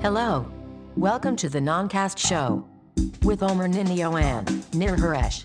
Hello. Welcome to the Noncast Show with Omer Ninio and Nir Haresh.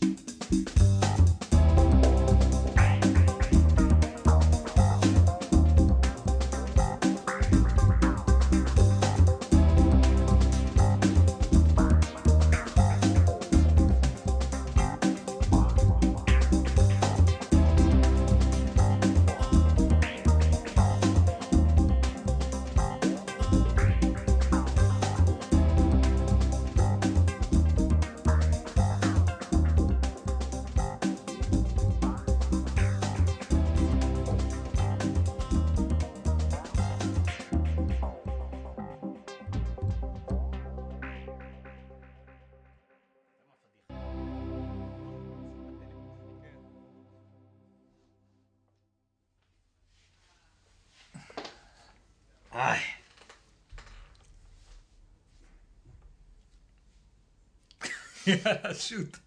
יאללה, שוט.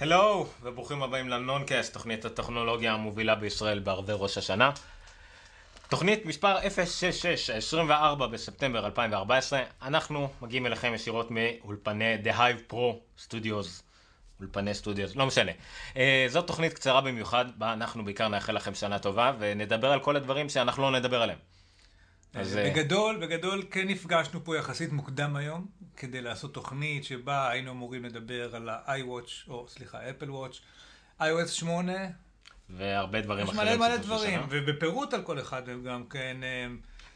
הלו, וברוכים הבאים לנונקאסט, תוכנית הטכנולוגיה המובילה בישראל בערבי ראש השנה. תוכנית מספר 066, 24 בספטמבר 2014. אנחנו מגיעים אליכם ישירות מאולפני The Hive Pro Studios. אולפני סטודיוס, לא משנה. Uh, זאת תוכנית קצרה במיוחד, בה אנחנו בעיקר נאחל לכם שנה טובה, ונדבר על כל הדברים שאנחנו לא נדבר עליהם. אז, אה, בגדול, בגדול כן נפגשנו פה יחסית מוקדם היום, כדי לעשות תוכנית שבה היינו אמורים לדבר על ה-iWatch, או סליחה, אפל וואץ', iOS 8, והרבה דברים יש אחרים. מלא מלא שצריך דברים, לשנה. ובפירוט על כל אחד גם כן, אה,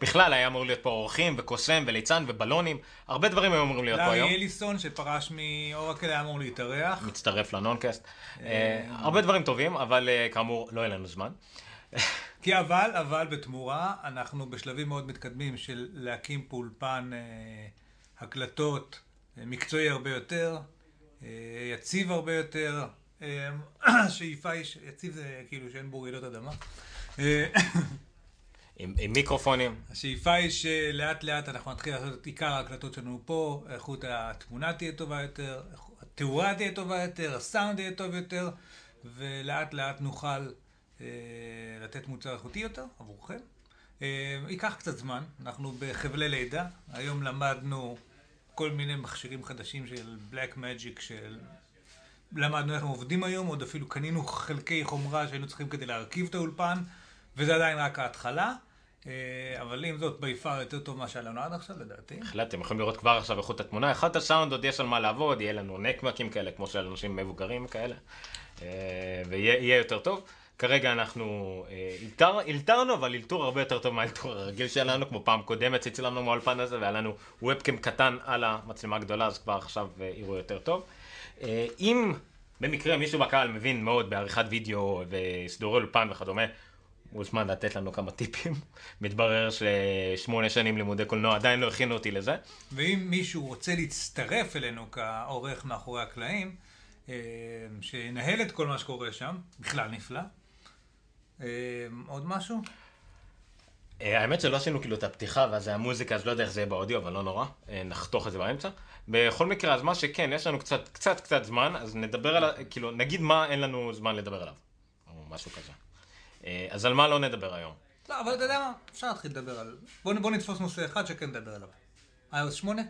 בכלל היה אמור להיות פה אורחים, וקוסם, וליצן, ובלונים, הרבה דברים היו אמורים להיות פה לארי היום. אליסון שפרש מאורקל היה אמור להתארח. מצטרף לנונקאסט. אה, הרבה דברים טובים, אבל אה, כאמור, לא יהיה לנו זמן. כי אבל, אבל בתמורה, אנחנו בשלבים מאוד מתקדמים של להקים פה אולפן אה, הקלטות אה, מקצועי הרבה יותר, אה, יציב הרבה יותר, השאיפה היא, יציב זה כאילו שאין בו רעידות אדמה. עם עם מיקרופונים. השאיפה היא שלאט לאט אנחנו נתחיל לעשות את עיקר ההקלטות שלנו פה, איכות התמונה תהיה טובה יותר, התאורה תהיה טובה יותר, הסאונד יהיה טוב יותר, ולאט לאט נוכל לתת מוצר איכותי יותר עבורכם. אה, ייקח קצת זמן, אנחנו בחבלי לידה, היום למדנו כל מיני מכשירים חדשים של Black Magic, של... למדנו איך הם עובדים היום, עוד אפילו קנינו חלקי חומרה שהיינו צריכים כדי להרכיב את האולפן, וזה עדיין רק ההתחלה. אה, אבל עם זאת, ביפר יותר טוב ממה שהיה לנו עד עכשיו, לדעתי. בהחלט, אתם יכולים לראות כבר עכשיו איכות התמונה. אחד הסאונד עוד יש על מה לעבוד, יהיה לנו נקמקים כאלה, כמו של אנשים מבוגרים כאלה, אה, ויהיה יהיה יותר טוב. כרגע אנחנו אה, אלתר, אבל אלתור הרבה יותר טוב מהאלתור הרגיל שלנו, כמו פעם קודמת שצילמנו מהאולפן הזה, והיה לנו וובקאם קטן על המצלמה הגדולה, אז כבר עכשיו אה, יראו יותר טוב. אה, אם במקרה מישהו בקהל מבין מאוד בעריכת וידאו וסידורי אולפן וכדומה, מוזמן לתת לנו כמה טיפים. מתברר ששמונה שנים לימודי קולנוע עדיין לא הכינו אותי לזה. ואם מישהו רוצה להצטרף אלינו כעורך מאחורי הקלעים, שינהל את כל מה שקורה שם, בכלל נפלא. אה, עוד משהו? אה, האמת שלא עשינו כאילו את הפתיחה ואז זה המוזיקה, אז לא יודע איך זה יהיה באודיו, אבל לא נורא. אה, נחתוך את זה באמצע. בכל מקרה, אז מה שכן, יש לנו קצת, קצת, קצת זמן, אז נדבר על, כאילו, נגיד מה אין לנו זמן לדבר עליו. או משהו כזה. אז על מה לא נדבר היום? לא, אבל אתה יודע מה? אפשר להתחיל לדבר על... בוא, בוא נתפוס נושא אחד שכן נדבר עליו. iOS 8?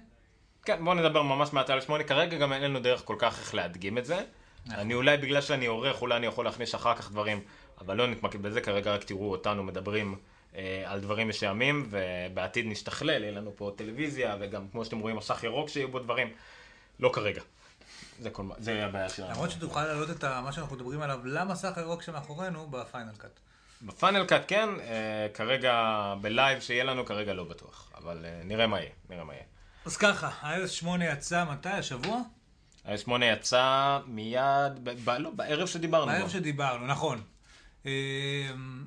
כן, בואו נדבר ממש מעט על 8, כרגע גם אין לנו דרך כל כך איך להדגים את זה. אני אולי בגלל שאני עורך, אולי אני יכול להכניס אחר כך דברים, אבל לא נתמקד בזה, כרגע רק תראו אותנו מדברים אה, על דברים מסוימים, ובעתיד נשתכלל, יהיה לנו פה טלוויזיה, וגם כמו שאתם רואים מסך ירוק שיהיו בו דברים, לא כרגע. זה כל מה, זה הבעיה שלנו. למרות שתוכל להעלות את מה שאנחנו מדברים עליו למסך הירוק שמאחורינו ב Final Cut. ב Final Cut כן, אה, כרגע ב live שיהיה לנו, כרגע לא בטוח, אבל אה, נראה מה יהיה, נראה מה יהיה. אז ככה, iOS 8 יצא מתי? השבוע? ה-8 יצא מיד, ב- ב- לא, בערב שדיברנו. בערב בו. שדיברנו, נכון. אמ,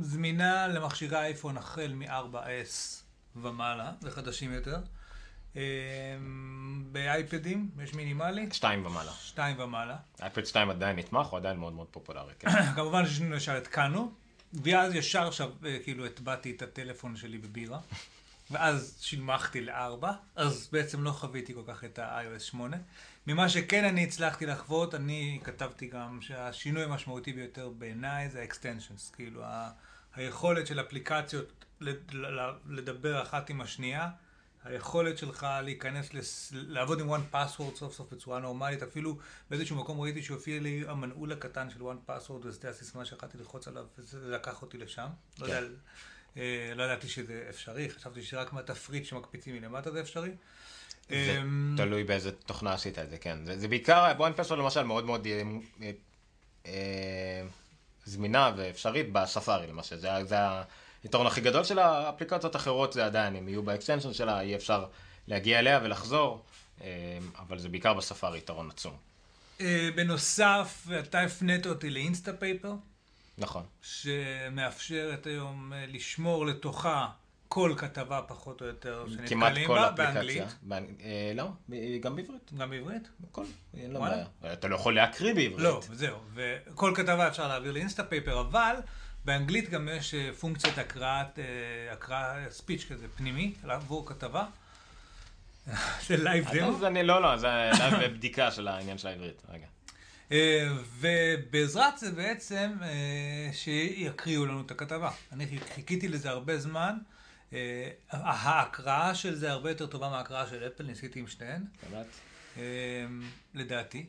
זמינה למכשירי אייפון החל מ-4S ומעלה, וחדשים יותר. אמ, באייפדים יש מינימלי, שתיים ומעלה. שתיים ומעלה. אייפד 2 עדיין נתמך, הוא עדיין מאוד מאוד פופולרי, כן. כמובן ששינו ישר התקנו, ואז ישר עכשיו אה, כאילו הטבעתי את הטלפון שלי בבירה, ואז שילמכתי לארבע, אז בעצם לא חוויתי כל כך את ה-iOS 8. ממה שכן אני הצלחתי לחוות, אני כתבתי גם שהשינוי המשמעותי ביותר בעיניי זה ה-extensions, כאילו היכולת של אפליקציות לדבר אחת עם השנייה, היכולת שלך להיכנס, לס... לעבוד עם one password סוף סוף בצורה נורמלית, אפילו באיזשהו מקום ראיתי שהופיע לי המנעול הקטן של one password, וזו הסיסמה שיכולתי ללחוץ עליו, וזה לקח אותי לשם. לא כן. לא, יודע, אה, לא ידעתי שזה אפשרי, חשבתי שרק מהתפריט שמקפיצים מלמטה זה אפשרי. זה אמ, תלוי באיזה תוכנה עשית את זה, כן. זה, זה בעיקר, 1Password למשל מאוד מאוד אה, אה, זמינה ואפשרית בספארי למשל, זה, זה היתרון הכי גדול של האפליקציות האחרות זה עדיין, אם יהיו ב extension שלה, אי אפשר להגיע אליה ולחזור, אה, אבל זה בעיקר בספארי יתרון עצום. בנוסף, אתה הפנית אותי ל Instapaper. נכון. שמאפשרת היום אה, לשמור לתוכה כל כתבה פחות או יותר שנתקלים בה, באנגלית. אה, לא, גם בעברית. גם בעברית? הכל, אין לו בעיה. אתה לא יכול להקריא בעברית. לא, זהו, וכל כתבה אפשר להעביר ל Instapaper, אבל באנגלית גם יש אה, פונקציית הקראת, אה, הקראה, speech כזה פנימי, עבור כתבה. זה live demo? אז אני, לא, לא, זה live בדיקה של העניין של העברית, רגע. אה, ובעזרת זה בעצם שיקריאו לנו את הכתבה. אני חיכיתי לזה הרבה זמן. ההקראה של זה הרבה יותר טובה מההקראה של אפל, ניסיתי עם שניהן. לדעתי.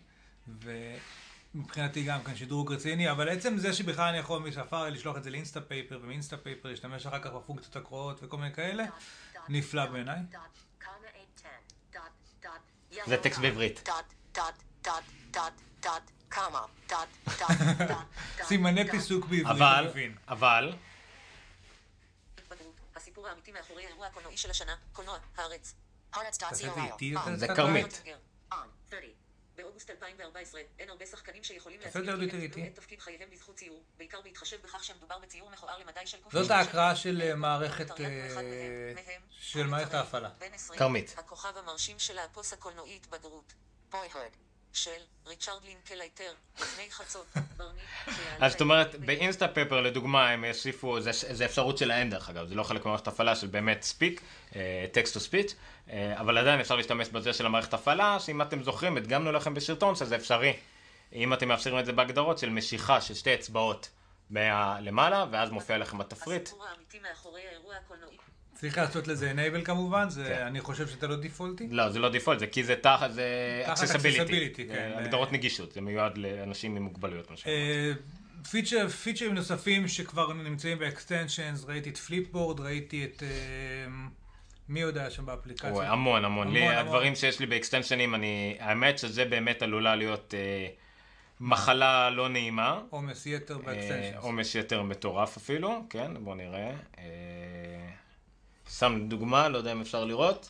מבחינתי גם כן שדרוג רציני, אבל עצם זה שבכלל אני יכול מספארי לשלוח את זה ל Instapaper, ומ Instapaper להשתמש אחר כך בפונקציות הקרואות וכל מיני כאלה, נפלא בעיניי. זה טקסט בעברית. סימני פיסוק בעברית, אבל, אבל... הסיפור האמיתי מאחורי האירוע הקולנועי של השנה, קולנוע, הארץ. זה כרמית. באוגוסט 2014, אין הרבה שחקנים שיכולים להצליח את תפקיד חייהם בזכות ציור, בעיקר בהתחשב בכך שמדובר בציור מכוער למדי של קופים. זאת ההקראה של אה, מערכת, אה, של מערכת ההפעלה. כרמית. הכוכב המרשים של אפוס הקולנועי התבגרות. של ריצ'רד לינקלייטר, לפני חצות, ברני. אז זאת אומרת, ב Instapaper לדוגמה הם הוסיפו, זה אפשרות שלהם דרך אגב, זה לא חלק ממערכת הפעלה של באמת speak, text to speech, אבל עדיין אפשר להשתמש בזה של המערכת הפעלה, שאם אתם זוכרים, הדגמנו לכם בסרטון שזה אפשרי. אם אתם מאפשרים את זה בהגדרות של משיכה של שתי אצבעות למעלה, ואז מופיע לכם התפריט. הסיפור האמיתי מאחורי האירוע הקולנועי. צריך לעשות לזה enable כמובן, זה, כן. אני חושב שזה לא דיפולטי. לא, זה לא default, זה כי זה תחת, זה accessibility, כן. הגדרות נגישות, זה מיועד לאנשים עם מוגבלויות. feature, אה, פיצ'רים נוספים שכבר נמצאים ב extensions, ראיתי את Flipboard, ראיתי את... אה, מי יודע שם באפליקציה? המון, המון, המון. לי, הדברים שיש לי באקסטנשנים, אני... האמת שזה באמת עלולה להיות אה, מחלה לא נעימה. עומס יתר ב extensions. עומס יתר מטורף אפילו, כן, בוא נראה. שם דוגמה, לא יודע אם אפשר לראות.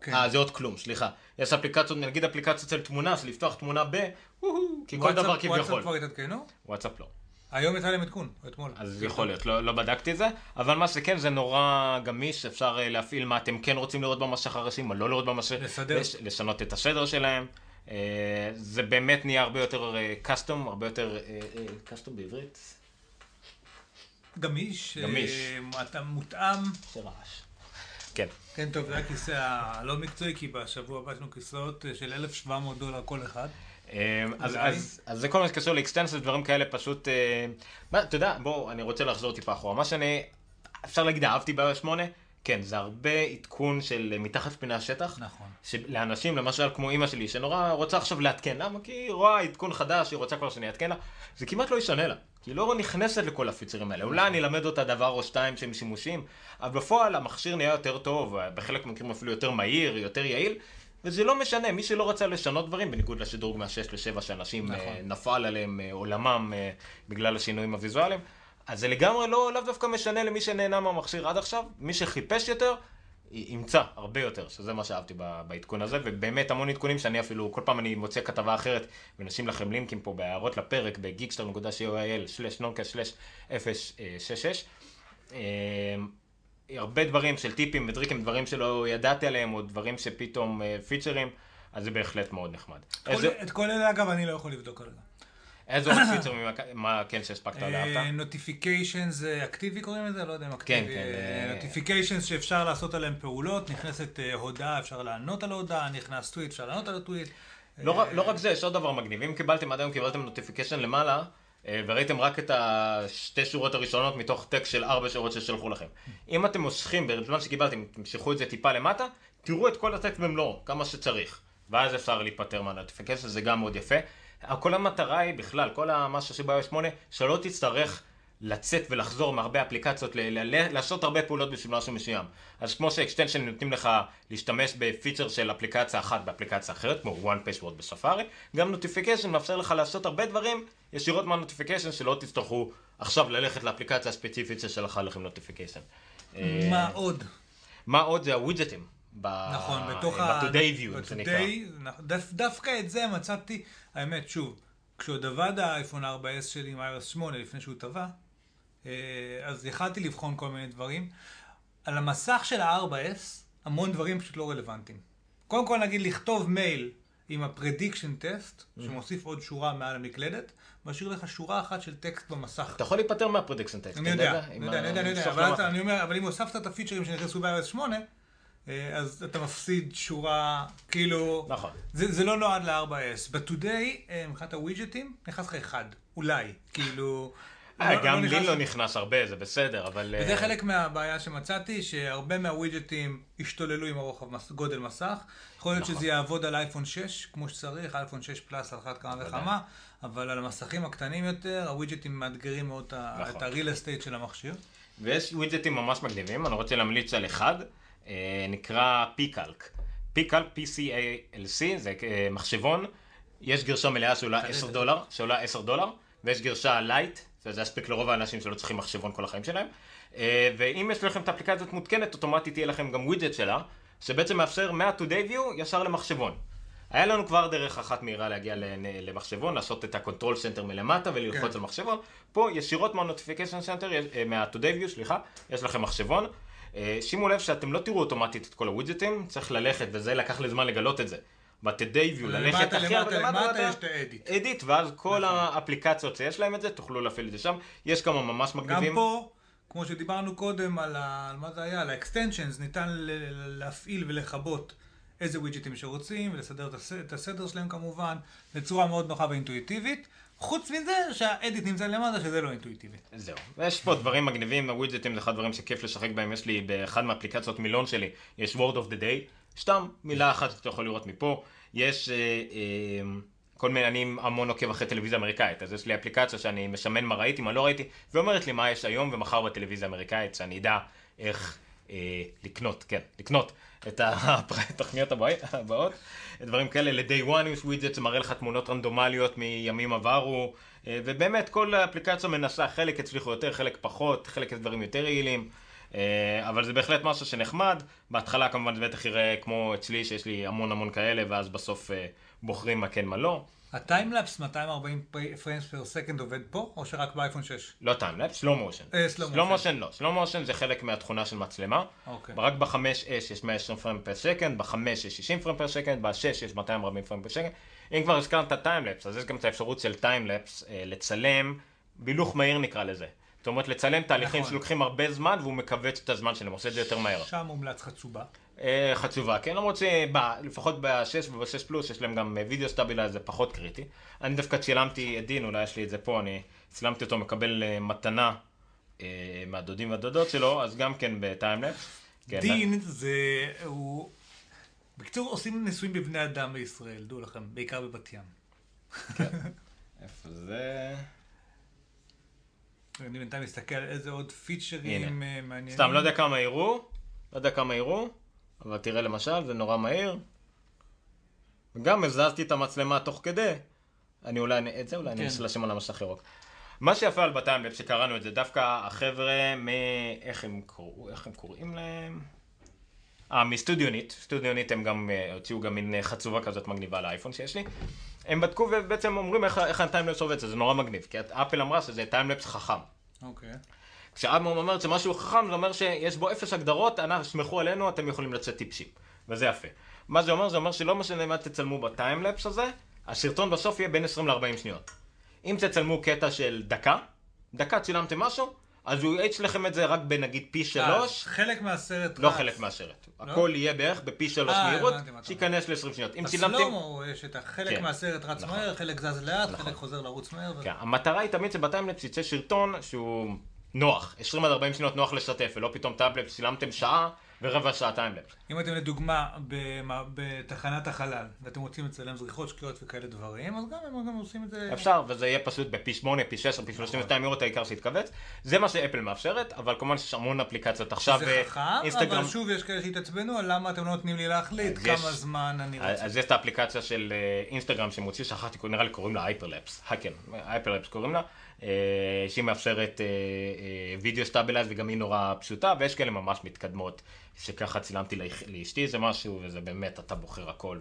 כן. אה, זה עוד כלום, סליחה. יש אפליקציות, נגיד אפליקציות של תמונה, של לפתוח תמונה ב... כי כל דבר כביכול. וואטסאפ כבר התעדכנו? וואטסאפ לא. היום יצא להם עדכון, או אתמול. אז יכול להיות, לא, לא בדקתי את זה, אבל מה שכן, זה נורא גמיש, אפשר אה, להפעיל מה אתם כן רוצים לראות במסך הראשי, מה לא לראות במסך, לסדר. לשנות את הסדר שלהם. אה, זה באמת נהיה הרבה יותר custom, אה, הרבה יותר, custom בעברית? גמיש. גמיש. אתה מותאם. שרעש. כן. כן, טוב, זה הכיסא הלא מקצועי, כי בשבוע הבא יש לנו כיסאות של 1,700 דולר כל אחד. אמ, אז, אז, אז זה כל מה שקשור ל extensions ודברים כאלה פשוט, אה, מה, אתה יודע, בוא, אני רוצה לחזור טיפה אחורה. מה שאני, אפשר להגיד, אהבתי ב-8, כן, זה הרבה עדכון של מתחת פני השטח. נכון. לאנשים, למשל כמו אימא שלי, שנורא רוצה עכשיו לעדכן, למה? כי היא רואה עדכון חדש, היא רוצה כבר שאני אעדכן לה, זה כמעט לא ישנה לה. כי היא לא נכנסת לכל הפיצרים האלה. אולי אני אלמד אותה דבר או שתיים שהם שימושים, אבל בפועל המכשיר נהיה יותר טוב, בחלק מהמקרים אפילו יותר מהיר, יותר יעיל, וזה לא משנה, מי שלא רצה לשנות דברים, בניגוד לשדרוג מה-6 ל-7 שאנשים נכון. uh, נפל עליהם עולמם בגלל השינויים הוויזואליים, אז זה לגמרי לא, לאו דווקא משנה למי שנהנה מהמכשיר עד עכשיו, מי שחיפש יותר, ימצא הרבה יותר, שזה מה שאהבתי בעדכון הזה, ובאמת המון עדכונים שאני אפילו, כל פעם אני מוצא כתבה אחרת, ונשים לכם לינקים פה בהערות לפרק, ב geekster.co.il/noncast/066. הרבה דברים של טיפים וטריקים, דברים שלא ידעתי עליהם, או דברים שפתאום פיצ'רים, אה, אז זה בהחלט מאוד נחמד. את כל אלה אגב אני לא יכול לבדוק כרגע. איזה עוד פיצ'רים, מה כן שהספקת לאהבת? notification זה אקטיבי קוראים לזה? לא יודע אם אקטיבי. כן, כן. notification אה, שאפשר לעשות עליהם פעולות, נכנסת אה, הודעה, אפשר לענות על ההודעה, נכנס טוויט, אפשר לענות על הטוויט. לא, לא רק זה, יש עוד דבר מגניב. אם קיבלתם, עד היום קיבלתם notification למעלה, אה, וראיתם רק את השתי שורות הראשונות מתוך טקסט של ארבע שורות ששלחו לכם. אם אתם מושכים, בזמן שקיבלתם, תמשכו את זה טיפה למטה, תראו את כל הטקסט במלואו, כמה שצריך. ואז אפשר להיפטר מהנוטיפיקציה, זה גם מאוד יפה. כל המטרה היא בכלל, כל המשהו שב-iOS 8, שלא תצטרך לצאת ולחזור מהרבה אפליקציות, לעשות הרבה פעולות בשביל משהו מסוים. אז כמו ש extension נותנים לך להשתמש בפיצ'ר של אפליקציה אחת באפליקציה אחרת, כמו 1Password בספארי, גם notification מאפשר לך לעשות הרבה דברים ישירות מה notification, שלא תצטרכו עכשיו ללכת לאפליקציה הספציפית ששלחה לכם notification. מה עוד? מה עוד זה הווידג'טים. נכון, בתוך ה... ב-today view, זה נקרא. דווקא את זה מצאתי, האמת, שוב, כשעוד עבד האייפון 4S שלי עם iOS 8 לפני שהוא טבע, אה, אז יכלתי לבחון כל מיני דברים. על המסך של ה-4S, המון דברים פשוט לא רלוונטיים. קודם כל נגיד לכתוב מייל עם ה prediction text, שמוסיף עוד שורה מעל המקלדת, משאיר לך שורה אחת של טקסט במסך. אתה יכול להיפטר מה prediction text. אני יודע, אני יודע, אני יודע, אבל אם הוספת את הפיצ'רים שנכנסו ב-iOS 8, אה, אז אתה מפסיד שורה, כאילו... נכון. זה, זה לא נועד ל-4S. ב-Today, אה, מבחינת הווידג'טים, נכנס לך אחד. אולי. כאילו... אה, לא, גם לא לי לא נכנס הרבה, זה בסדר, אבל... וזה חלק מהבעיה שמצאתי, שהרבה מהווידג'טים השתוללו עם הרוחב גודל מסך. יכול להיות שזה נכון. יעבוד על אייפון 6, כמו שצריך, אייפון 6 פלאס על אחת כמה וכמה, אבל על המסכים הקטנים יותר, הווידג'טים מאתגרים מאוד את נכון. ה-real estate של המכשיר. ויש ווידג'טים ממש מגניבים, אני רוצה להמליץ על אחד. אה, נקרא פיקלק. פיקלק, P-C-A-L-C, זה אה, מחשבון, יש גרסה מלאה שעולה 10 דולר, שעולה 10 דולר, ויש גרסה lite, שזה יספיק לרוב האנשים שלא צריכים מחשבון כל החיים שלהם, אה, ואם יש לכם את האפליקציה הזאת מותקנת, אוטומטית תהיה לכם גם ווידג'ט שלה, שבעצם מאפשר מה-today view ישר למחשבון. היה לנו כבר דרך אחת מהירה להגיע למחשבון, לעשות את ה-control center מלמטה וללחוץ כן. על מחשבון. פה ישירות מה-notification center, מה-today view, סליחה, יש לכם מחשבון. אה, שימו לב שאתם לא תראו אוטומטית את כל הווידג'טים, צריך ללכת, וזה לקח לי זמן לגלות את זה. ב-Today View, ללכת הכי הרבה למטה, למטה יש את האדיט. אדיט, ואז כל נכון. האפליקציות שיש להם את זה, תוכלו להפעיל את זה שם. יש כמה ממש מגניבים. גם פה, כמו שדיברנו קודם על, ה... על מה זה היה, על ה-extensions, ניתן להפעיל ולכבות איזה ווידג'טים שרוצים, ולסדר את הסדר שלהם כמובן, בצורה מאוד נוחה ואינטואיטיבית. חוץ מזה שהאדיט נמצא למטה שזה לא אינטואיטיבי. זהו. ויש פה דברים מגניבים, הווידג'טים זה אחד הדברים שכיף לשחק בהם, יש לי באחד מהאפליקציות מילון שלי, יש Word of the Day, סתם מילה אחת שאתה יכול לראות מפה, יש אה, אה, כל מיני, אני המון עוקב אחרי טלוויזיה אמריקאית, אז יש לי אפליקציה שאני משמן מה ראיתי, מה לא ראיתי, ואומרת לי מה יש היום ומחר בטלוויזיה האמריקאית, שאני אדע איך לקנות, כן, לקנות את התוכניות הבאות. דברים כאלה, ל-day one יש ווידג'ט שמראה לך תמונות רנדומליות מימים עברו, אה, ובאמת כל האפליקציה מנסה, חלק הצליחו יותר, חלק פחות, חלק דברים יותר יעילים, אה, אבל זה בהחלט משהו שנחמד, בהתחלה כמובן זה בטח יראה כמו אצלי, שיש לי המון המון כאלה, ואז בסוף אה, בוחרים מה כן מה לא. ה time-lapse 240 frames per second עובד פה, או שרק באייפון 6? לא time-lapse, slow motion. slow motion לא, slow motion זה חלק מהתכונה של מצלמה. אוקיי. רק ב-5S יש 120 frame per second, ב-5 יש 60 frame per second, ב-6 יש 240 frame per second. אם כבר הזכרת time-lapse, אז יש גם את האפשרות של time-lapse אה, לצלם, בהילוך מהיר נקרא לזה. זאת אומרת, לצלם תהליכים נכון. שלוקחים הרבה זמן, והוא מכווץ את הזמן שלהם, עושה את זה יותר מהר. שם מומלץ חצובה. אה, חצובה, כן, למרות שלפחות ב-6 וב-6 פלוס יש להם גם אה, וידאו סטאבילה, זה פחות קריטי. אני דווקא צילמתי את דין, אולי יש לי את זה פה, אני צילמתי אותו מקבל אה, מתנה מהדודים והדודות שלו, אז גם כן בטיימלפס. כן, דין זה, הוא... בקיצור, עושים ניסויים בבני אדם בישראל, דעו לכם, בעיקר בבת ים. כן, איפה זה? אני בינתיים מסתכל על איזה עוד פיצ'רים מעניינים. סתם, לא יודע כמה יראו, לא יודע כמה יראו. אבל תראה למשל, זה נורא מהיר. וגם הזזתי את המצלמה תוך כדי. אני אולי, את זה אולי כן. אני אנסה לשים על המסך ירוק. מה שיפה על בטיימלפ שקראנו את זה, דווקא החבר'ה מ... איך הם, קורא, איך הם קוראים להם? אה, מסטודיונית, סטודיונית הם גם אה, הוציאו גם מין חצובה כזאת מגניבה לאייפון שיש לי. הם בדקו ובעצם אומרים איך, איך הטיימלפס עובד, זה נורא מגניב, כי אפל אמרה שזה טיימלפס חכם. אוקיי. Okay. כשאדמון אומר שמשהו חכם, זה אומר שיש בו אפס הגדרות, אנחנו, סמכו עלינו, אתם יכולים לצאת טיפשים. וזה יפה. מה זה אומר? זה אומר שלא משנה מה תצלמו בטיימלפס הזה, הסרטון בסוף יהיה בין 20 ל-40 שניות. אם תצלמו קטע של דקה, דקה צילמתם משהו, אז הוא האיץ לכם את זה רק בנגיד פי שלוש. חלק מהסרט לא רץ. חלק מהסרט. לא? הכל יהיה בערך בפי שלוש אה, מהירות, שייכנס ל-20 שניות. אם צילמתם... ב slo-mo יש את החלק כן. מהסרט רץ נכון. מהר, חלק זז לאט, נכון. חלק חוזר לרוץ מהר. ו- כן, המטרה היא תמיד שב time-lapse יצא סרטון שהוא נוח, 20 עד 40 שניות נוח לשתף, ולא פתאום טאבלט, צילמתם שעה ורבע שעה time-lapse. אם אתם לדוגמה במה- בתחנת החלל, ואתם רוצים לצלם זריחות שקיעות וכאלה דברים, אז גם הם גם עושים את זה... אפשר, וזה יהיה פשוט בפי 8, פי 6, פי 32 מהירות, העיקר שיתכווץ. זה מה שאפל מאפשרת, אבל כמובן שיש המון אפליקציות עכשיו. זה חכם, אינסטגרם- אבל שוב יש כאלה שהתעצבנו על למה אתם לא נותנים לי להחליט כמה יש- זמן אני רוצה. אז יש את האפליקציה של אה, אינסטגרם שמוציא, שכחתי, נראה לי קוראים לה Hyperlapse, כן, Hyperlapse קוראים לה, שהיא מאפשרת אה, אה, video stabilize וגם היא נורא פשוטה, ויש כאלה ממש מתקדמות, שככה צילמתי לאשתי איזה משהו, וזה באמת, אתה בוחר הכל.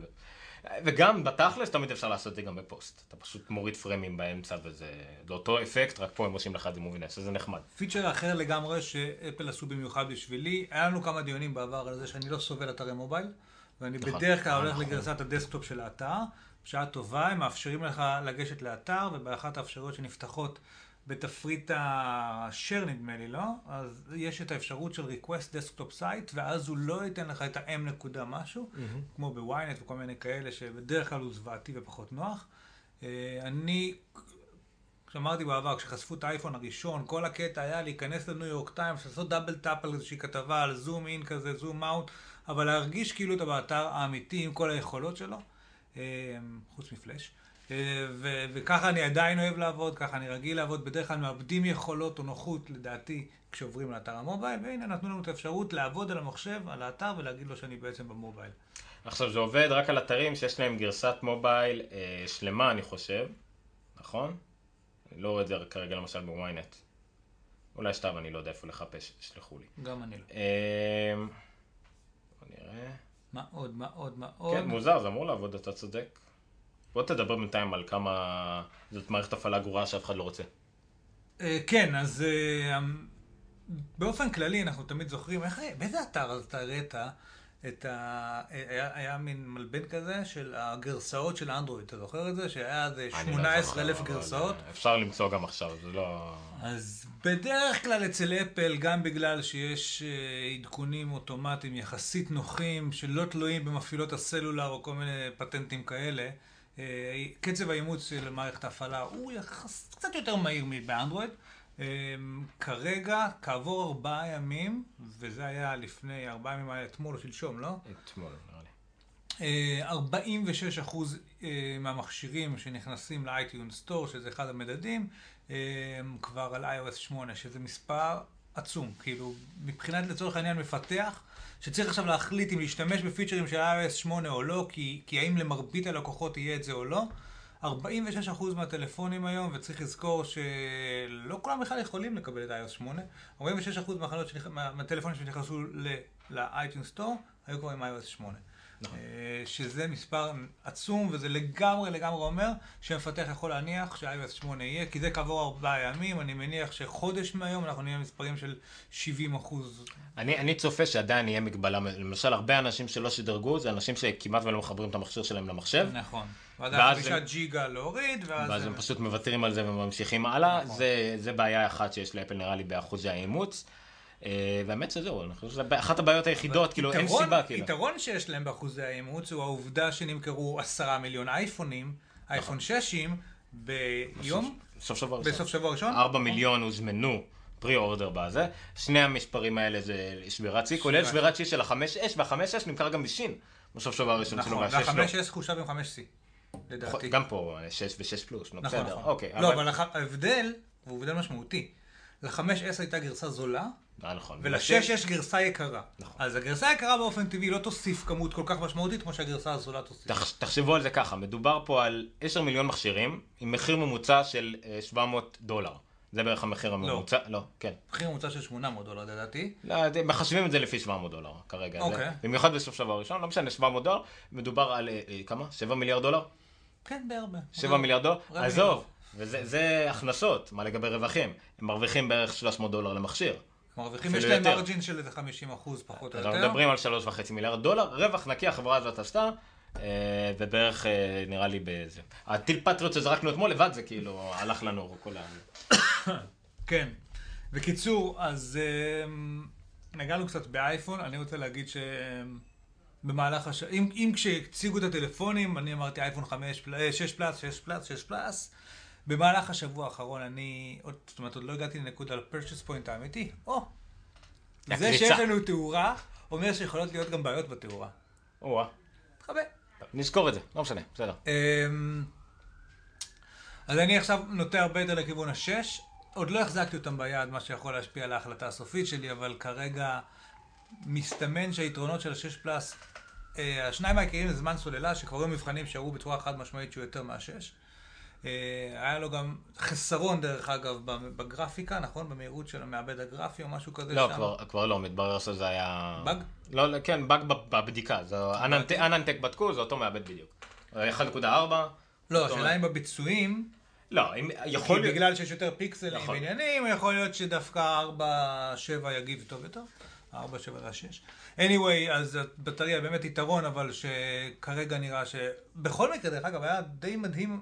וגם בתכלס תמיד אפשר לעשות את זה גם בפוסט, אתה פשוט מוריד פריימים באמצע וזה זה אותו אפקט, רק פה הם עושים לך את זה מובנה, שזה נחמד. פיצ'ר אחר לגמרי שאפל עשו במיוחד בשבילי, היה לנו כמה דיונים בעבר על זה שאני לא סובל אתרי mobile, ואני נכון. בדרך כלל אה, הולך נכון. לגרסת ה desktop של האתר, בשעה טובה הם מאפשרים לך לגשת לאתר, ובאחת האפשרויות שנפתחות בתפריט ה-share נדמה לי, לא? אז יש את האפשרות של request desktop site, ואז הוא לא ייתן לך את ה-m נקודה משהו, כמו בוויינט וכל מיני כאלה, שבדרך כלל הוא זוועתי ופחות נוח. אה, אני כשאמרתי בעבר, כשחשפו את האייפון הראשון, כל הקטע היה להיכנס לניו יורק טיימס, לעשות double tap על איזושהי כתבה, על zoom in כזה, zoom out, אבל להרגיש כאילו אתה באתר האמיתי עם כל היכולות שלו, חוץ מפלאש. אה, ו- וככה אני עדיין אוהב לעבוד, ככה אני רגיל לעבוד, בדרך כלל מאבדים יכולות או נוחות, לדעתי, כשעוברים לאתר ה mobile, והנה נתנו לנו את האפשרות לעבוד על המחשב, על האתר, ולהגיד לו שאני בעצם ב mobile. עכשיו זה עובד רק על אתרים שיש להם גרסת מובייל אה, שלמה אני חושב, נכון? אני לא רואה את זה כרגע למשל בוויינט. אולי סתם אני לא יודע איפה לחפש, שלחו לי. גם אני לא. אה, בוא נראה. עוד, מה עוד? כן, מוזר, זה אמור לעבוד, אתה צודק. בוא תדבר בינתיים על כמה זאת מערכת הפעלה גרועה שאף אחד לא רוצה. אה, כן, אז אה, באופן כללי אנחנו תמיד זוכרים, איך, באיזה אתר אתה הראית את ה... היה, היה מין מלבן כזה של הגרסאות של האנדרואיד, אתה זוכר את זה? שהיה איזה לא 18 אלף גרסאות? אה, אפשר למצוא גם עכשיו, זה לא... אז בדרך כלל אצל אפל, גם בגלל שיש אה, עדכונים אוטומטיים יחסית נוחים, שלא תלויים במפעילות הסלולר או כל מיני פטנטים כאלה, אה, קצב האימוץ של מערכת ההפעלה הוא יחס, קצת יותר מהיר מבאנדרואיד. אה, כרגע, כעבור ארבעה ימים, וזה היה לפני ארבעה ימים, היה אתמול או שלשום, לא? אתמול, נראה לי. אה, 46 אחוז אה, מהמכשירים שנכנסים לאייטיון סטור, שזה אחד המדדים, אה, כבר על iOS 8, שזה מספר עצום. כאילו, מבחינת לצורך העניין מפתח, שצריך עכשיו להחליט אם להשתמש בפיצ'רים של iOS 8 או לא, כי, כי האם למרבית הלקוחות יהיה את זה או לא. 46% מהטלפונים היום, וצריך לזכור שלא כולם בכלל יכולים לקבל את iOS 8. 46% מהחנות שנכ... מה- מהטלפונים שנכנסו ל-iTunes Store היו כבר עם iOS 8. נכון. אה, שזה מספר עצום, וזה לגמרי לגמרי אומר שמפתח יכול להניח ש-iOS 8 יהיה, כי זה כעבור ארבעה ימים, אני מניח שחודש מהיום אנחנו נהיה מספרים של 70 אחוז. אני, אני צופה שעדיין יהיה מגבלה, למשל הרבה אנשים שלא שדרגו, זה אנשים שכמעט ולא מחברים את המכשיר שלהם למחשב, נכון. ואז הם- ג'יגה להוריד, ואז... ואז הם פשוט מוותרים על זה וממשיכים הלאה, נכון. זה, זה בעיה אחת שיש לאפל נראה לי באחוזי האימוץ. אה, והאמת שזהו, אני חושב שזה אחת הבעיות היחידות, כאילו אין יתרון- סיבה, כאילו. יתרון שיש להם באחוזי האימוץ הוא העובדה שנמכרו עשרה מיליון אייפונים, אייפון 6ים, ביום, סוף שבוע ראשון. בסוף שבוע ראשון. ארבע מיליון הוזמנו פרי אורדר בזה, שני המספרים האלה זה שבירת שיא, כולל שבירת- שיא של החמש אש, והחמש אש נמכר גם בסין, בסוף שבוע הראשון שלו, נכון, והשש והחמש לא. S חושב עם חמש C, לדעתי. גם פה שש ושש פלוס, נו נכון, בסדר, נכון. אוקיי. לא, אבל הח- ההבדל, והוא הבדל משמעותי, לחמש S הייתה גרסה זולה, אה, נכון. ולשש יש גרסה יקרה. נכון. אז הגרסה היקרה באופן טבעי לא תוסיף כמות כל כך משמעותית כמו שהגרסה הזולה תוסיף. תח, תחשבו על זה ככה, מדובר פה על 10 מיליון מכשירים עם מחיר ממוצע של אה, 700 דולר. זה בערך המחיר הממוצע, לא, כן. מחיר ממוצע של 800 דולר לדעתי. לא, אתם מחשבים את זה לפי 700 דולר כרגע. אוקיי. זה, במיוחד בסוף שבוע ראשון, לא משנה, 700 דולר, מדובר על אה, אה, כמה? 7 מיליארד דולר? כן, בהרבה. 7 מיליארד דולר? עזוב, וזה זה הכנסות, מה לגבי רווחים? הם מרוויחים בערך 300 דולר למכשיר. מרוויחים, יש להם. מרג'ין של איזה 50 אחוז פחות או אנחנו יותר. מדברים על 3.5 מיליארד דולר, רווח נקי החברה הזאת עשתה, אה, ובערך אה, נראה לי בזה. הטיל פטריוט שזרקנו אתמול לבד זה כאילו הלך לנו כל ה... כן. בקיצור, אז אמ, נגענו קצת באייפון, אני רוצה להגיד שבמהלך הש... אם, אם כשהציגו את הטלפונים, אני אמרתי אייפון 5, 6 פלאס, 6 פלאס, 6 פלאס, במהלך השבוע האחרון אני, עוד, זאת אומרת, עוד לא הגעתי לנקודה ל-purchase point האמיתי, או, זה. שיש לנו תאורה, אומר שיכולות להיות גם בעיות בתאורה. או-אה. נזכור את זה, לא משנה, בסדר. אמ, אז אני עכשיו נוטה הרבה יותר לכיוון השש. עוד לא החזקתי אותם ביד, מה שיכול להשפיע על ההחלטה הסופית שלי, אבל כרגע מסתמן שהיתרונות של השש פלאס, אה, השניים העיקריים זה זמן סוללה, שכבר היו מבחנים שהראו בצורה חד משמעית שהוא יותר מהשש. אה, היה לו גם חסרון, דרך אגב, בגרפיקה, נכון? במהירות של המעבד הגרפי או משהו כזה לא, שם. כבר- כבר לא, מתברר שזה היה... באג? לא, לא, כן, באג בבדיקה. אננטק בדקו, זה אותו מעבד בדיוק. 1.4. לא, זאת השאלה אם בביצועים, לא, אם- יכול להיות... בגלל שיש יותר פיקסלים נכון. ועניינים, יכול להיות שדווקא 4-7 יגיב טוב יותר. 4, 7 ו-6. anyway, אז הבטריה באמת יתרון, אבל שכרגע נראה ש... בכל מקרה, דרך אגב, היה די מדהים.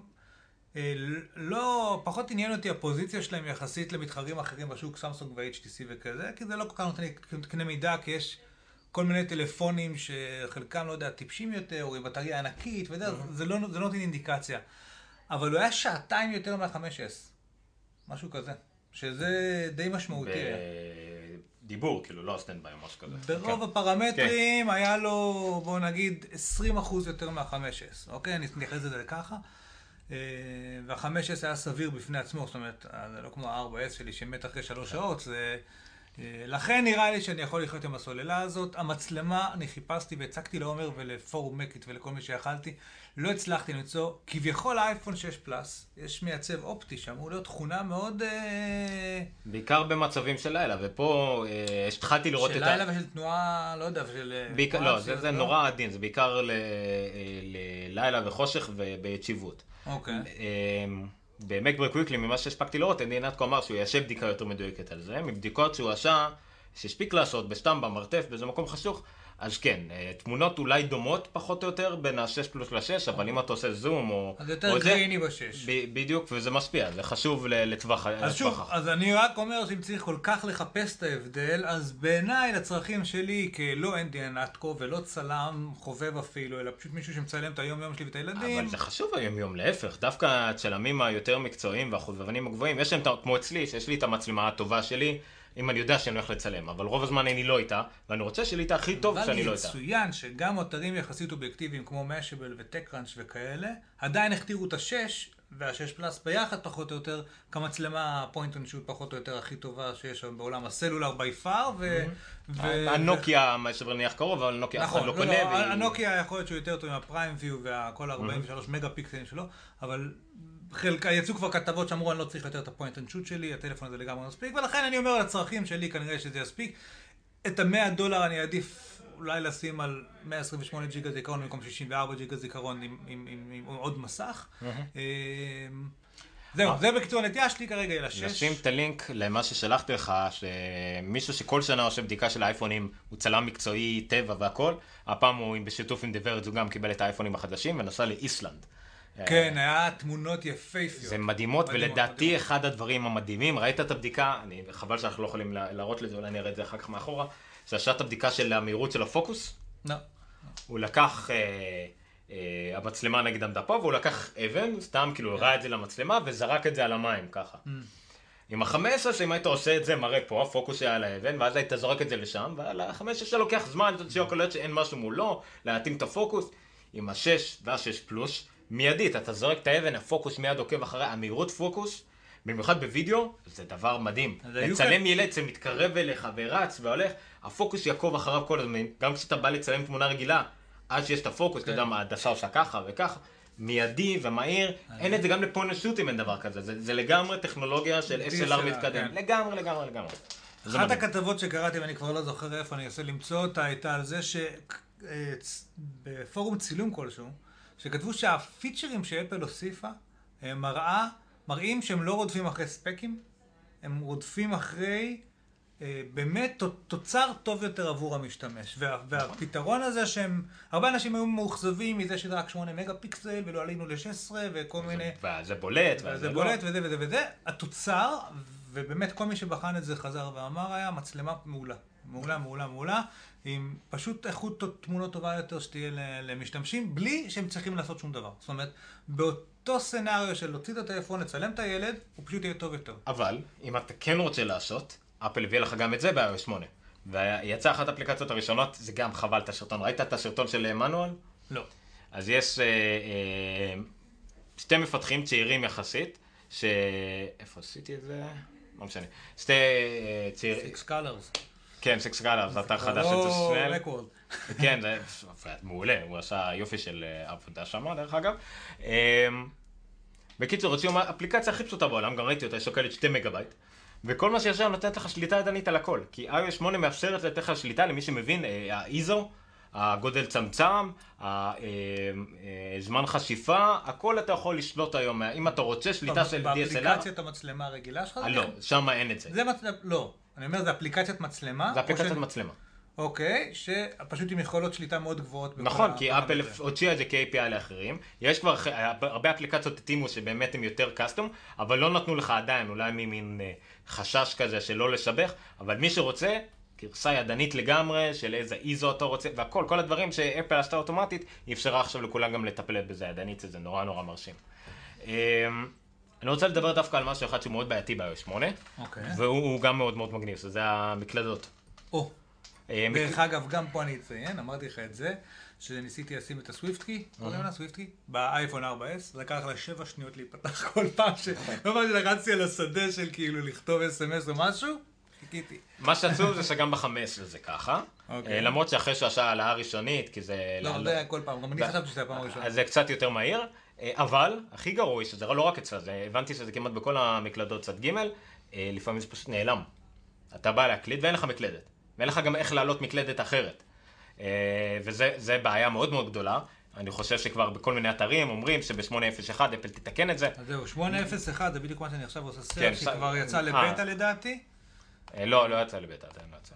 אה, לא, פחות עניין אותי הפוזיציה שלהם יחסית למתחרים אחרים בשוק, סמסונג ו-HTC וכזה, כי זה לא כל כך נותן לי קנה מידה, כי יש כל מיני טלפונים שחלקם, לא יודע, טיפשים יותר, או עם בטריה ענקית, וזה זה לא, זה לא נותן אינדיקציה. אבל הוא היה שעתיים יותר מה-5S, משהו כזה, שזה די משמעותי. היה. בדיבור, כאילו, לא הסטנדביי או משהו כזה. ברוב כן. הפרמטרים היה לו, בואו נגיד, 20% יותר מה-5S, אוקיי? אני אתייחס לזה ככה. אה, וה-5S היה סביר בפני עצמו, זאת אומרת, אה, זה לא כמו ה-4S שלי שמת אחרי שלוש שעות, זה... אה, לכן נראה לי שאני יכול לחיות עם הסוללה הזאת. המצלמה, אני חיפשתי והצגתי לעומר ולפורום מקית ולכל מי שיכלתי, לא הצלחתי למצוא, כביכול האייפון 6 פלאס, יש מייצב אופטי שאמור להיות תכונה מאוד... אה, בעיקר במצבים של לילה, ופה אה, התחלתי לראות של את ה... לילה ושל תנועה, לא יודע. אה, בעיקר, תנועה לא, זה, של- זה נורא עדין, זה בעיקר ל- ללילה וחושך וביציבות. אוקיי. אמ, במק ברקוויקלי, ממה שהספקתי לראות, אדי נתקו אמר שהוא יעשה בדיקה יותר מדויקת על זה, מבדיקות שהוא עשה, שהספיק לעשות בסתם במרתף, באיזה מקום חשוך, אז כן, אה, תמונות אולי דומות פחות או יותר בין ה-6 פלוס ל-6, אבל אם אתה עושה זום או... אז יותר גרייני בשש. ב- בדיוק, וזה משפיע, זה חשוב לטווח אז שוב. אז אני רק אומר שאם צריך כל כך לחפש את ההבדל, אז בעיניי לצרכים שלי, כלא אנדי נטקו ולא צלם חובב אפילו, אלא פשוט מישהו שמצלם את היום יום שלי ואת הילדים. אבל זה חשוב היום יום, להפך, דווקא הצלמים היותר מקצועיים והחובבנים הגבוהים, יש להם, כמו אצלי, שיש לי את המצלמה הטובה שלי, אם אני יודע שאני הולך לצלם, אבל רוב הזמן אני לא איתה, ואני רוצה את הכי טוב שאני לא אבל איתה. יצוין שגם אתרים יחסית אובייקטיביים כמו Mashable ו TechCrunch וכאלה, עדיין הכתירו את השש והשש פלאס ביחד פחות או יותר, כמצלמה point and shoot פחות או יותר הכי טובה שיש היום בעולם הסלולר by far, ו... ו- הנוקיה, מה שנניח קרוב, אבל נוקיה אף אחד נכון, לא לא, קונה. והיא- הנוקיה יכול להיות שהוא יותר טוב עם ה PureView והכל 43 מגה פיקסלים שלו, אבל חלקה, יצאו כבר כתבות שאמרו אני לא צריך יותר את ה point and shoot שלי, הטלפון הזה לגמרי מספיק, ולכן אני אומר לצרכים שלי כנראה שזה יספיק. את המאה דולר אני אעדיף אולי לשים על 128 ג'יגה זיכרון במקום 64 ג'יגה זיכרון עם, עם, עם, עם עוד מסך. אמ, זהו, זה בקיצור הנטייה שלי כרגע היא לשש. נשים את הלינק למה ששלחתי לך, שמישהו שכל שנה עושה בדיקה של האייפונים, הוא צלם מקצועי, טבע והכל, הפעם הוא בשיתוף עם דיוורד, הוא גם קיבל את האייפונים החדשים ונסע לאיסלנד. כן, היה תמונות יפהפיות. זה מדהימות, ולדעתי. אחד הדברים המדהימים, ראית את הבדיקה, אני, חבל שאנחנו לא יכולים לה- להראות לזה, אולי נראה את זה אחר כך מאחורה, שעשה את הבדיקה של המהירות של הפוקוס, לא. הוא לקח, אה, אה, המצלמה נגיד עמדה פה, והוא לקח אבן, סתם כאילו הראה את זה למצלמה, וזרק את זה על המים, ככה. עם ה-15, אם היית עושה את זה, מראה פה, הפוקוס היה על האבן, ואז היית זורק את זה לשם, ועל ה-15 לוקח זמן, שיכול להיות שאין משהו מולו, להתאים את הפוקוס. עם ה-6 וה-6 פלוס, מיידית, אתה זורק את האבן, הפוקוס מיד עוקב אחרי, המהירות פוקוס, במיוחד בווידאו, זה דבר מדהים. לצלם כאן- ילד שמתקרב אליך ורץ והולך, הפוקוס יעקוב אחריו כל הזמן, גם כשאתה בא לצלם תמונה רגילה, עד שיש את הפוקוס, אתה יודע מה, ההדסה עושה ככה וככה, מיידי ומהיר, אין את זה גם לפוינט שוטים אין דבר כזה, זה, זה לגמרי טכנולוגיה של SLR DSLR, מתקדם, כן. לגמרי לגמרי לגמרי. זה אחת. הכתבות שקראתי, ואני כבר לא זוכר איפה, אני אנסה למצוא אותה, הייתה על זה שבפורום צילום כלשהו, שכתבו שהפיצ'רים שאפל הוסיפה, הם מראה, מראים שהם לא רודפים אחרי ספקים, הם רודפים אחרי אה, באמת תוצר טוב יותר עבור המשתמש. וה, והפתרון הזה שהם, הרבה אנשים היו מאוכזבים מזה שזה רק 8 מגה פיקסל ולא עלינו ל-16 וכל מיני... וזה בולט, זה וזה לא. בולט וזה וזה וזה, התוצר, ובאמת כל מי שבחן את זה חזר ואמר היה מצלמה מעולה. מעולה, מעולה, מעולה, עם פשוט איכות תמונות טובה יותר שתהיה למשתמשים, בלי שהם צריכים לעשות שום דבר. זאת אומרת, באותו סצנריו של להוציא את הטלפון, לצלם את הילד, הוא פשוט יהיה טוב יותר. אבל, אם אתה כן רוצה לעשות, אפל הביאה לך גם את זה ב-iOS 8. ויצאה אחת האפליקציות הראשונות, זה גם חבל את הסרטון. ראית את הסרטון של מנואל? לא. אז יש אה, אה, שתי מפתחים צעירים יחסית, ש... איפה עשיתי את זה? לא משנה. שתי אה, צעירים... סיקס קלרס. כן, סיקס קלרס, זה אתר חדש של סנל. כן, זה מעולה, הוא עשה יופי של אה, עבודה שם, דרך אגב. אה, בקיצור, הוציאו אפליקציה הכי פשוטה בעולם, גם ראיתי אותה, היא שוקלת 2 מגה בייט. וכל מה שיש שם נותנת לך שליטה ידנית על הכל. כי iOS 8 מאפשרת לתת לך שליטה למי שמבין, ה-ISO, הגודל צמצם, זמן חשיפה, הכל אתה יכול לשלוט היום. אם אתה רוצה שליטה של DSLR... באפליקציית המצלמה הרגילה שלך? לא, שם אין את זה. זה מצלמה, לא. אני אומר, זה אפליקציית מצלמה? זה אפליקציית מצלמה. אוקיי, שפשוט עם יכולות שליטה מאוד גבוהות. נכון, כי אפל הוציאה את זה כ-API לאחרים. יש כבר הרבה אפליקציות התאימו שבאמת הם יותר קאסטום, אבל לא נתנו לך עדיין, אולי ממין אה, חשש כזה שלא לשבח, אבל מי שרוצה, גרסה ידנית לגמרי, של איזה איזו אתה רוצה, והכל, כל הדברים שאפל עשתה אוטומטית, היא אפשרה עכשיו לכולם גם לטפל בזה ידנית, זה נורא נורא מרשים. אני רוצה לדבר דווקא על משהו אחד שהוא מאוד בעייתי ב-iOS 8, אוקיי. והוא גם מאוד מאוד מגניב, שזה המקלדות. או. אה, דרך אגב, גם פה אני אציין, אמרתי לך את זה, שניסיתי לשים את הסוויפט קי, קוראים לה סוויפט קי, באייפון 4S, זה לקח לה 7 שניות להיפתח כל פעם ש... כל פעם שלחצתי על השדה של כאילו לכתוב אס.אם.אס או משהו, חיכיתי. מה שעצוב זה שגם בחמש זה ככה, אוקיי. אה, למרות שאחרי שהוא עשה העלאה ראשונית, כי זה... לא, זה כל פעם, גם אני חשבתי שזה הפעם הראשונה. אז זה קצת יותר מהיר, אבל הכי גרוע שזה לא רק אצלה, הבנתי שזה כמעט בכל המקלדות צד ג', לפעמים זה פשוט נעלם. אתה בא להקליד ואין לך מקלדת. ואין לך גם איך להעלות מקלדת אחרת. אה, וזה בעיה מאוד מאוד גדולה. אני חושב שכבר בכל מיני אתרים אומרים שב-801 אפל תתקן את זה. אז זהו, 801 זה בדיוק מה שאני עכשיו עושה סרט, כן, שכבר יצא לבטא לדעתי. אה, לא, לא יצא לבטא, עדיין לא יצא.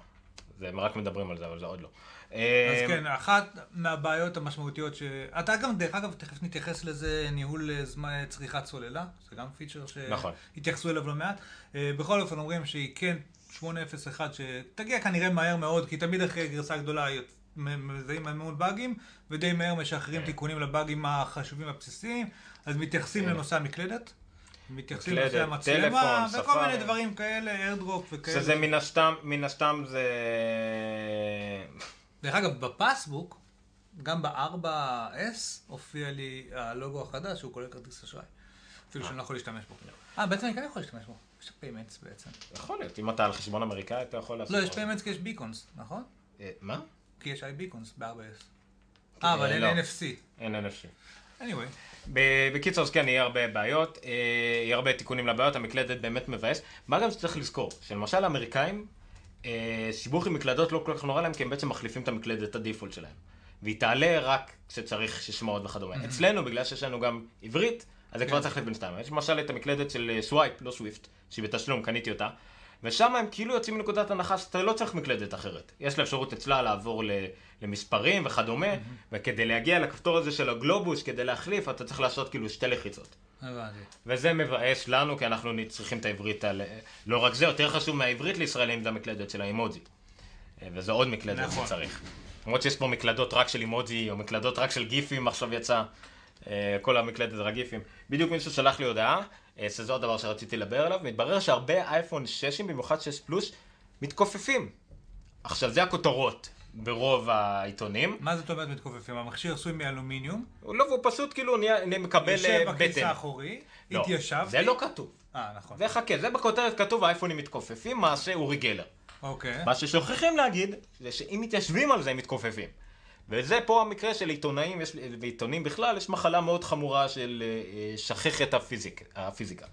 זה, הם רק מדברים על זה, אבל זה עוד לא. אז כן, אחת מהבעיות המשמעותיות ש... אתה גם, דרך אגב, תכף נתייחס לזה, ניהול זמן צריכת סוללה, זה גם פיצ'ר שהתייחסו נכון. אליו לא מעט. בכל אופן אומרים שהיא כן 801 שתגיע כנראה מהר מאוד, כי תמיד אחרי גרסה גדולה מזהים המון באגים, ודי מהר משחררים תיקונים לבאגים החשובים והבסיסיים, אז מתייחסים לנושא המקלדת. מתייחסים לנושא המצלמה, וכל מיני דברים כאלה, איירדרופ וכאלה. שזה מן הסתם, מן הסתם זה... דרך אגב, בפייסבוק, גם ב-4S הופיע לי הלוגו החדש, שהוא כולל כרטיס אשראי. אפילו שאני לא יכול להשתמש בו. אה, בעצם אני כן יכול להשתמש בו. יש payments בעצם. יכול להיות, אם אתה על חשבון אמריקאי אתה יכול לעשות... לא, יש payments כי יש beacons, נכון? אה, מה? כי יש iBeacons ב-4S. אה, אבל אין לא. NFC. אין NFC. anyway. בקיצור, אז כן, יהיה הרבה בעיות, אה, יהיה הרבה תיקונים לבעיות, המקלדת באמת מבאס. מה גם שצריך לזכור, שלמשל האמריקאים, שיבוש עם מקלדות לא כל כך נורא להם, כי הם בעצם מחליפים את המקלדת ה default שלהם. והיא תעלה רק כשצריך סיסמאות וכדומה. אצלנו, בגלל שיש לנו גם עברית, אז זה כבר כן. צריך להיות בין שתיים. יש למשל את המקלדת של Swype, לא Swift, שהיא בתשלום, קניתי אותה. ושם הם כאילו יוצאים מנקודת הנחה שאתה לא צריך מקלדת אחרת. יש לה אפשרות אצלה לעבור למספרים וכדומה, וכדי להגיע לכפתור הזה של הגלובוס, כדי להחליף, אתה צריך לעשות כאילו שתי לחיצות. הבנתי. וזה מבאס לנו, כי אנחנו צריכים את העברית על... לא רק זה, יותר חשוב מהעברית לישראלים זה המקלדת של האימוג'י. וזה עוד מקלדת נכון. שצריך. למרות שיש פה מקלדות רק של אימוג'י, או מקלדות רק של גיפים עכשיו יצא. אה, כל המקלדת רגיפים. בדיוק מישהו שלח לי הודעה, אה, שזה עוד דבר שרציתי לדבר עליו, מתברר שהרבה אייפון 6, במיוחד 6 פלוס, מתכופפים. עכשיו, זה הכותרות ברוב העיתונים. מה זאת אומרת מתכופפים? המכשיר עשוי מאלומיניום? לא, והוא פשוט כאילו נהיה, מקבל בטן. יושב אה, בכיס האחורי, לא, התיישבתי. זה לא כתוב. אה, נכון. וחכה, זה בכותרת כתוב האייפונים מתכופפים, מעשה אורי גלר. אוקיי. מה ששוכחים להגיד, זה שאם מתיישבים על זה, הם מתכופפים. וזה פה המקרה של עיתונאים יש, ועיתונים בכלל, יש מחלה מאוד חמורה של אה, שכחת הפיזיק, הפיזיקה.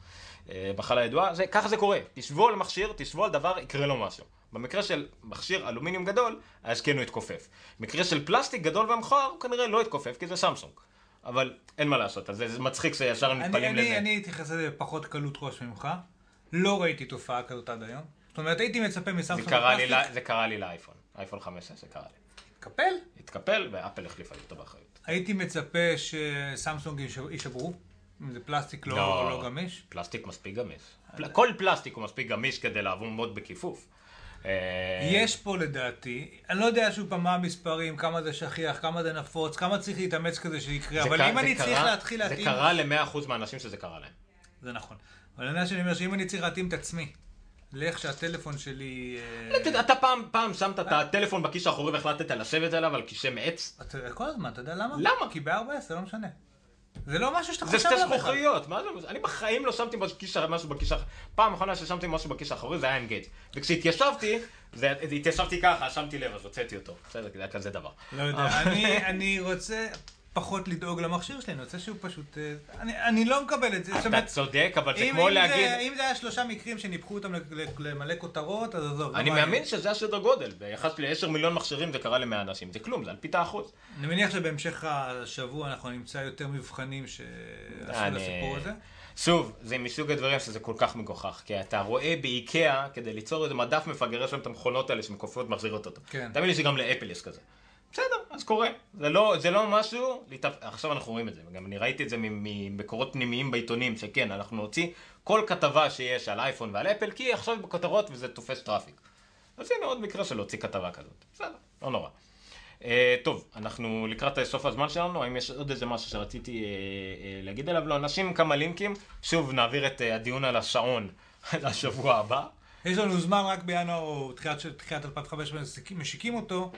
אה, מחלה ידועה, זה, ככה זה קורה. תשבו על מכשיר, תשבו על דבר, יקרה לו משהו. במקרה של מכשיר אלומיניום גדול, אז כן הוא יתכופף. במקרה של פלסטיק גדול ומכוער, הוא כנראה לא יתכופף, כי זה סמסונג. אבל אין מה לעשות, אז זה מצחיק שישר הם נטפלים לזה. אני אתייחס לזה בפחות קלות ראש ממך. לא ראיתי תופעה כזאת עד היום. זאת אומרת, הייתי מצפה מסמסונג. זה קרה לי לאייפון. אייפון 15 זה קרה לי. התקפל? התקפל, ואפל החליפה לי אותו באחריות. הייתי מצפה שסמסונג יישברו. אם זה פלסטיק לא, לא. לא גמיש? פלסטיק מספיק גמיש. פל- כל פלסטיק הוא מספיק גמיש כדי לעבוד בכיפוף. אה, יש פה לדעתי, אני לא יודע שוב פעם מה המספרים, כמה זה שכיח, כמה זה נפוץ, כמה צריך להתאמץ כזה שיקרה, זה אבל אם זה אני צריך להתחיל זה להתאים... קרה ל-100% מהאנשים שזה קרה להם. זה נכון. אבל אני יודע שאני אומר שאם אני צריך להתאים את עצמי, לאיך שהטלפון שלי... אה, אתה פעם, פעם שמת את הטלפון בכיס האחורי והחלטת לשבת עליו על כיסא מעץ? כל הזמן, אתה יודע למה? למה? כי ב-4S זה לא משנה. זה לא משהו שאתה זה חושב שתי עליו בכלל. זכוכיות, מה זה? אני בחיים לא שמתי בכיס, משהו בכיס האחורי. פעם אחרונה ששמתי משהו בכיס האחורי זה היה אנגייג'. וכשהתיישבתי, זה- התיישבתי ככה, שמתי לב, אז הוצאתי אותו. בסדר, זה היה כזה דבר. לא יודע, אני רוצה פחות לדאוג למכשיר שלי, אני רוצה שהוא פשוט... אה, אני, אני לא מקבל את זה. אתה אומרת, צודק, אבל זה אם, כמו אם, להגיד... זה, אם זה היה שלושה מקרים שניפחו אותם למלא כותרות, אז עזוב. לא אני מעניין. מאמין שזה הסדר גודל, ביחס ל-10 מיליון מכשירים זה קרה ל-100 אנשים, זה כלום, זה על פי האחוז. אני מניח שבהמשך השבוע אנחנו נמצא יותר מבחנים שעשו אני- לסיפור הזה. שוב, זה מסוג הדברים שזה כל כך מגוחך, כי אתה רואה באיקאה, כדי ליצור איזה מדף מפגר, יש שם את המכונות האלה שמכופפות מחזירות אותו. כן. תאמין לי שגם לאפל יש כזה. בסדר, אז קורה. זה לא, זה לא משהו, להתאפ... עכשיו אנחנו רואים את זה, גם אני ראיתי את זה ממקורות פנימיים בעיתונים, שכן, אנחנו נוציא כל כתבה שיש על אייפון ועל אפל, כי עכשיו בכותרות וזה תופס traffic. אז הנה עוד מקרה של להוציא כתבה כזאת. בסדר, לא נורא. Uh, טוב, אנחנו לקראת סוף הזמן שלנו, האם יש עוד איזה משהו שרציתי uh, uh, להגיד עליו? לא, נשים כמה לינקים, שוב נעביר את uh, הדיון על השעון לשבוע הבא, יש לנו זמן רק בינואר או תחילת, של- תחילת 2015 משיקים- משיקים אותו.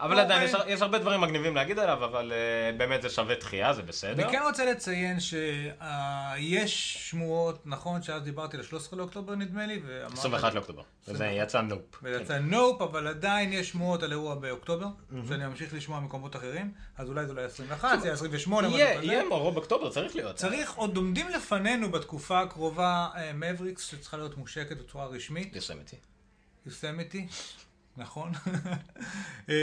אבל לא, עדיין אה, יש, הרבה דברים מגניבים להגיד עליו, אבל uh, באמת זה שווה דחייה, זה בסדר. אני כן רוצה לציין שיש שמועות, נכון, שאז דיברתי ל-13 לאוקטובר נדמה לי, ואמרת... 21 לאוקטובר, וזה יצא נופ. ויצא נופ, אבל עדיין יש שמועות על אירוע באוקטובר, שאני אמשיך לשמוע ממקומות אחרים, אז אולי זה לא יהיה 21, זה יהיה 28, משהו יהיה. יהיה מרוב באוקטובר, צריך להיות. צריך, עוד עומדים לפנינו בתקופה הקרובה מבריקס, שצריכה להיות מושקת בצורה רשמית. יוסמתי. יוסמיטי, נכון. אה,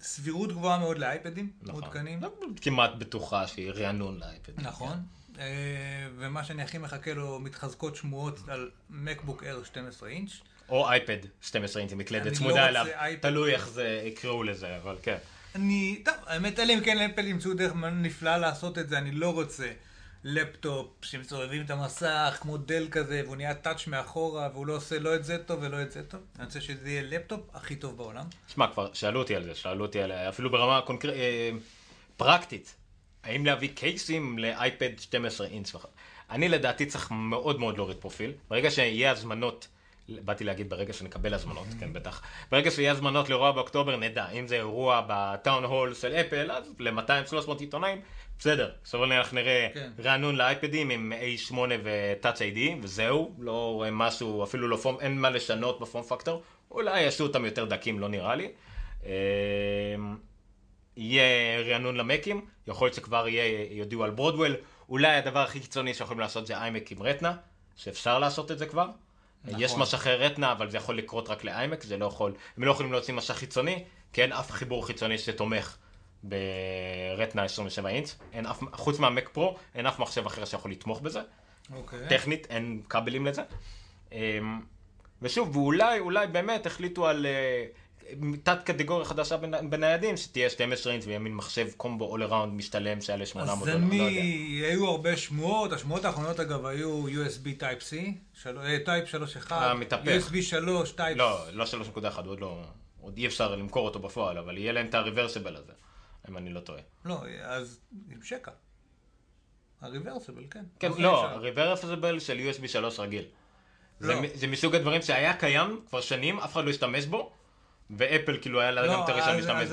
סבירות גבוהה מאוד לאייפדים נכון. לא, כמעט בטוחה שהיא רענון לאייפד. נכון. אה, ומה שאני הכי מחכה לו, מתחזקות שמועות על מקבוק אייר 12 אינץ'. או אייפד 12 אינץ' עם מקלדת לא צמודה אליו. תלוי איך זה יקראו לזה, אבל כן. אני, טוב, האמת, אלא אם כן אפל ימצאו דרך נפלאה לעשות את זה, אני לא רוצה לפטופ שמסובבים את המסך כמו דל כזה, והוא נהיה touch מאחורה, והוא לא עושה לא את זה טוב ולא את זה טוב. אני רוצה שזה יהיה לפטופ הכי טוב בעולם. שמע, כבר שאלו אותי על זה, שאלו אותי על אפילו ברמה קונקר... אה, פרקטית, האם להביא קייסים לאייפד 12 אינץ. וכו'. אני לדעתי צריך מאוד מאוד להוריד פרופיל. ברגע שיהיה הזמנות, באתי להגיד ברגע שנקבל הזמנות, כן בטח. ברגע שיהיה הזמנות לאירוע באוקטובר נדע, אם זה אירוע בטאון הול של אפל, אז ל-200-300 עיתונאים, בסדר. סביר להניח נראה כן. רענון לאייפדים עם A8 ו-Touch ID, וזהו, לא רואה משהו, אפילו לא פורם, אין מה לשנות בפורם פקטור. אולי יעשו אותם יותר דקים, לא נראה לי. אמ, יהיה רענון למקים, יכול להיות שכבר יהיה, יודיעו על ברודוול. אולי הדבר הכי קיצוני שיכולים לעשות זה איימק עם רטנה, שאפשר לעשות את זה כבר. נכון. יש משכי רטנה, אבל זה יכול לקרות רק לאיימק, זה לא יכול, הם לא יכולים להוציא משך חיצוני, כי אין אף חיבור חיצוני שתומך ברטנה 27 אינץ. אין אף, חוץ מהמק פרו, אין אף מחשב אחר שיכול לתמוך בזה. אוקיי. טכנית, אין כבלים לזה. אמ, ושוב, ואולי, אולי באמת החליטו על אה, תת קטגוריה חדשה בנ- בניידים, שתהיה 12 אינץ ויהיה מין מחשב קומבו all around משתלם שיעלה 800 אז דולר, לא יודע. אני, היו הרבה שמועות, השמועות האחרונות אגב היו USB Type-C, Type 3.1, המתהפך. USB 3, Type... לא, לא 3.1, עוד לא, עוד אי אפשר למכור אותו בפועל, אבל יהיה להם את הריברסיבל הזה, אם אני לא טועה. לא, אז עם שקע. הריברסיבל, כן. כן, לא? הריברסיבל של USB 3 רגיל. לא. זה מסוג הדברים שהיה קיים כבר שנים, אף אחד לא השתמש בו, ואפל כאילו היה לה לא, גם את הראשון להשתמש אז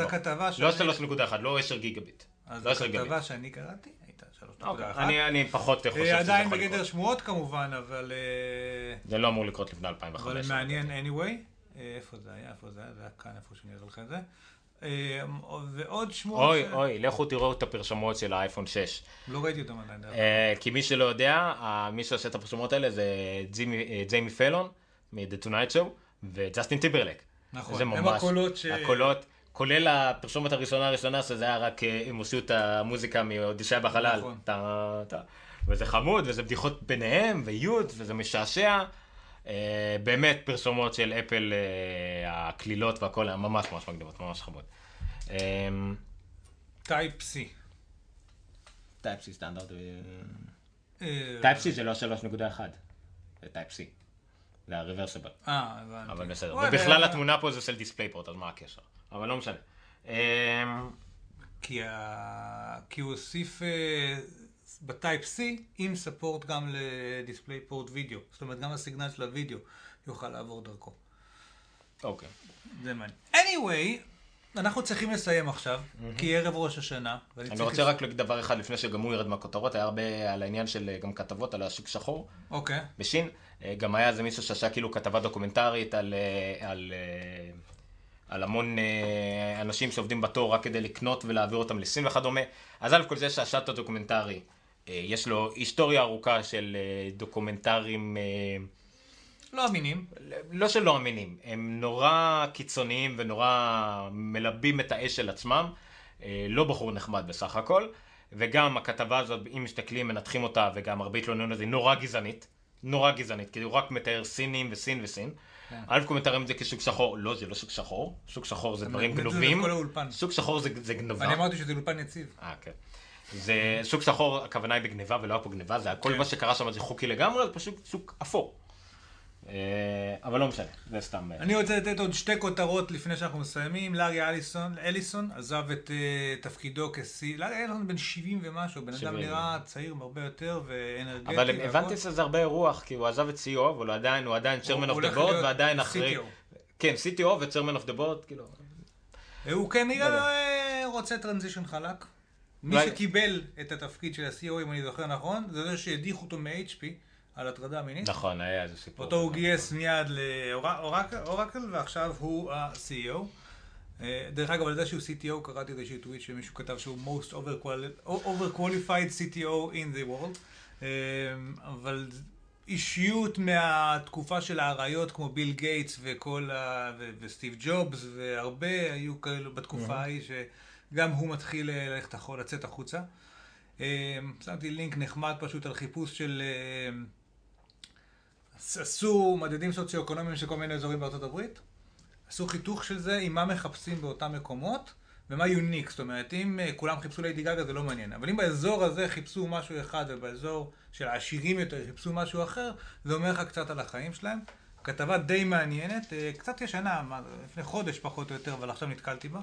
בו. לא שאני- 3.1, לא 10 גיגביט. אז לא 10 גיגביט. הכתבה שאני קראתי הייתה 3.1. אוקיי, אני, אני פחות חושב אה, שזה עדיין יכול בגדר לקרות. שמועות כמובן, אבל... אה, זה לא אמור לקרות לפני 2005. אבל מעניין anyway. אה, איפה זה היה? איפה זה היה? זה היה כאן איפה שאני אראה לך את זה. אה, ועוד שמועות... אוי, ש- אוי, לכו תראו את הפרשמות של האייפון 6. לא ראיתי אותם עדיין. אה, כי מי שלא יודע, מי שעושה את הפרשמות האלה זה אה, ג'יימי פלון מ-The Tonight Show וג'סטין טיברלק. נכון, זה הם ממש- הקולות ש- הקולות, כולל הפרשומת הראשונה הראשונה, שזה היה רק, אה, הם הוציאו את המוזיקה מאודישאי בחלל. נכון. טה, טה. וזה חמוד, וזה בדיחות ביניהם, ויוט, וזה משעשע. אה, באמת פרסומות של אפל, אה, הקלילות והכל, היה ממש ממש מגניבות, ממש חמוד. אה, Type C. Type-C סטנדרט. אה, Type-C זה לא 3.1, זה Type-C. זה ה reversible. אה, הבנתי. אבל בסדר. ובכלל התמונה פה זה של DisplayPort, אז מה הקשר? אבל לא משנה. אמ, כי, ה... כי הוא הוסיף אה, ב Type C עם support גם ל DisplayPort וידאו. זאת אומרת, גם הסיגנל של הוידאו יוכל לעבור דרכו. אוקיי. זה מעניין. anyway, אנחנו צריכים לסיים עכשיו, כי ערב ראש השנה. אני רוצה לס- רק להגיד דבר אחד לפני שגם הוא ירד מהכותרות, היה הרבה על העניין של אה, גם כתבות על השוק שחור אוקיי. בשין. אה, גם היה איזה מישהו שעשה כאילו כתבה דוקומנטרית על, אה, על, אה, על המון אנשים שעובדים בתור רק כדי לקנות ולהעביר אותם לסין וכדומה. אז א' כל זה שעשה את הדוקומנטרי, יש לו היסטוריה ארוכה של דוקומנטרים... לא אמינים. לא שלא אמינים, הם נורא קיצוניים ונורא מלבים את האש של עצמם. לא בחור נחמד בסך הכל. וגם הכתבה הזאת, אם מסתכלים, מנתחים אותה, וגם הרבה התלוננו על זה, היא נורא גזענית. נורא גזענית, כי הוא רק מתאר סינים וסין וסין. כן. א' כל מתארים את זה כשוק שחור, לא, זה לא שוק שחור. שוק שחור זה דברים גנובים. שוק שחור זה, גנבה. ואני אמרתי שזה אולפן יציב. אה, כן. זה שוק שחור, הכוונה היא בגניבה ולא היה פה גניבה, זה כל כן. מה שקרה שם זה חוקי לגמרי, זה פשוט שוק אפור. אה, אבל לא משנה, זה סתם... אה, אני רוצה לתת עוד שתי כותרות לפני שאנחנו מסיימים. לארי אליסון, אליסון עזב את uh, תפקידו כשיא, לארי אליסון בן 70 ומשהו, בן אדם 70. נראה צעיר הרבה יותר ואנרגטי. אבל והכל. הבנתי שזה הרבה רוח, כי הוא עזב את CEO, אבל הוא עדיין, הוא עדיין chairman הוא of the הולך board, להיות ועדיין אחרי... CTO. כן, CTO ו-chairman of the board, כאילו... הוא כנראה לא רוצה transition חלק. מי שקיבל את התפקיד של ה-CEO, אם אני זוכר נכון, זה זה שהדיחו אותו מ-HP על הטרדה מינית. נכון, היה איזה סיפור. אותו הוא גייס מיד לאורקל, ועכשיו הוא ה-CEO. אה, דרך אגב, על זה שהוא CTO, קראתי איזשהו טוויט שמישהו כתב שהוא most overquali- overqualified CTO in the world. אה, אבל אישיות מהתקופה של האריות כמו ביל גייטס וכל ה... ו- וסטיב ג'ובס, והרבה היו כאלו בתקופה ההיא שגם הוא מתחיל אה, ללכת לצאת החוצה. שמתי לינק נחמד פשוט על חיפוש של... עשו מדדים סוציו-אקונומיים של כל מיני אזורים בארצות הברית, עשו חיתוך של זה עם מה מחפשים באותם מקומות ומה יוניק, זאת אומרת אם אה, כולם חיפשו ליידי גגה זה לא מעניין, אבל אם באזור הזה חיפשו משהו אחד ובאזור של העשירים יותר חיפשו משהו אחר, זה אומר לך קצת על החיים שלהם. כתבה די מעניינת, אה, קצת ישנה, לפני חודש פחות או יותר, אבל עכשיו נתקלתי בה.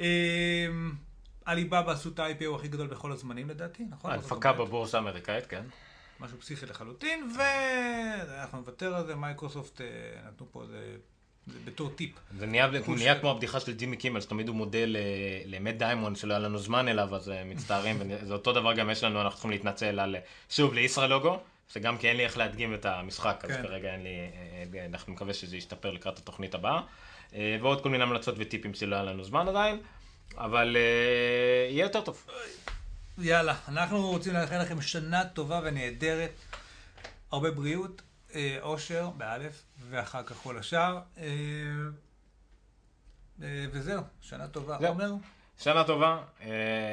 אה, עליבאבא עשו את ה-IPO הכי גדול בכל הזמנים לדעתי, נכון? ההנפקה בבורסה האמריקאית, כן. משהו פסיכי לחלוטין, ואנחנו נוותר על זה, מייקרוסופט אה, נתנו פה איזה, זה בתור טיפ. זה נהיה, נהיה כמו הבדיחה של ג'ימי קימל, שתמיד הוא מודה למט דיימון שלא היה לנו זמן אליו, אז אה, מצטערים, וזה אותו דבר גם יש לנו, אנחנו צריכים להתנצל על, אה, שוב, לישראלוגו, שגם כי אין לי איך להדגים את המשחק, אז כן. כרגע אין לי, אנחנו מקווה שזה ישתפר לקראת התוכנית הבאה, אה, ועוד כל מיני המלצות וטיפים שלא היה לנו זמן עדיין, אבל יהיה יותר טוב. יאללה, אנחנו רוצים לאחל לכם שנה טובה ונהדרת, הרבה בריאות, אה, אושר, באלף, ואחר כך כל השאר. אה, אה, וזהו, שנה טובה. עומר? שנה טובה,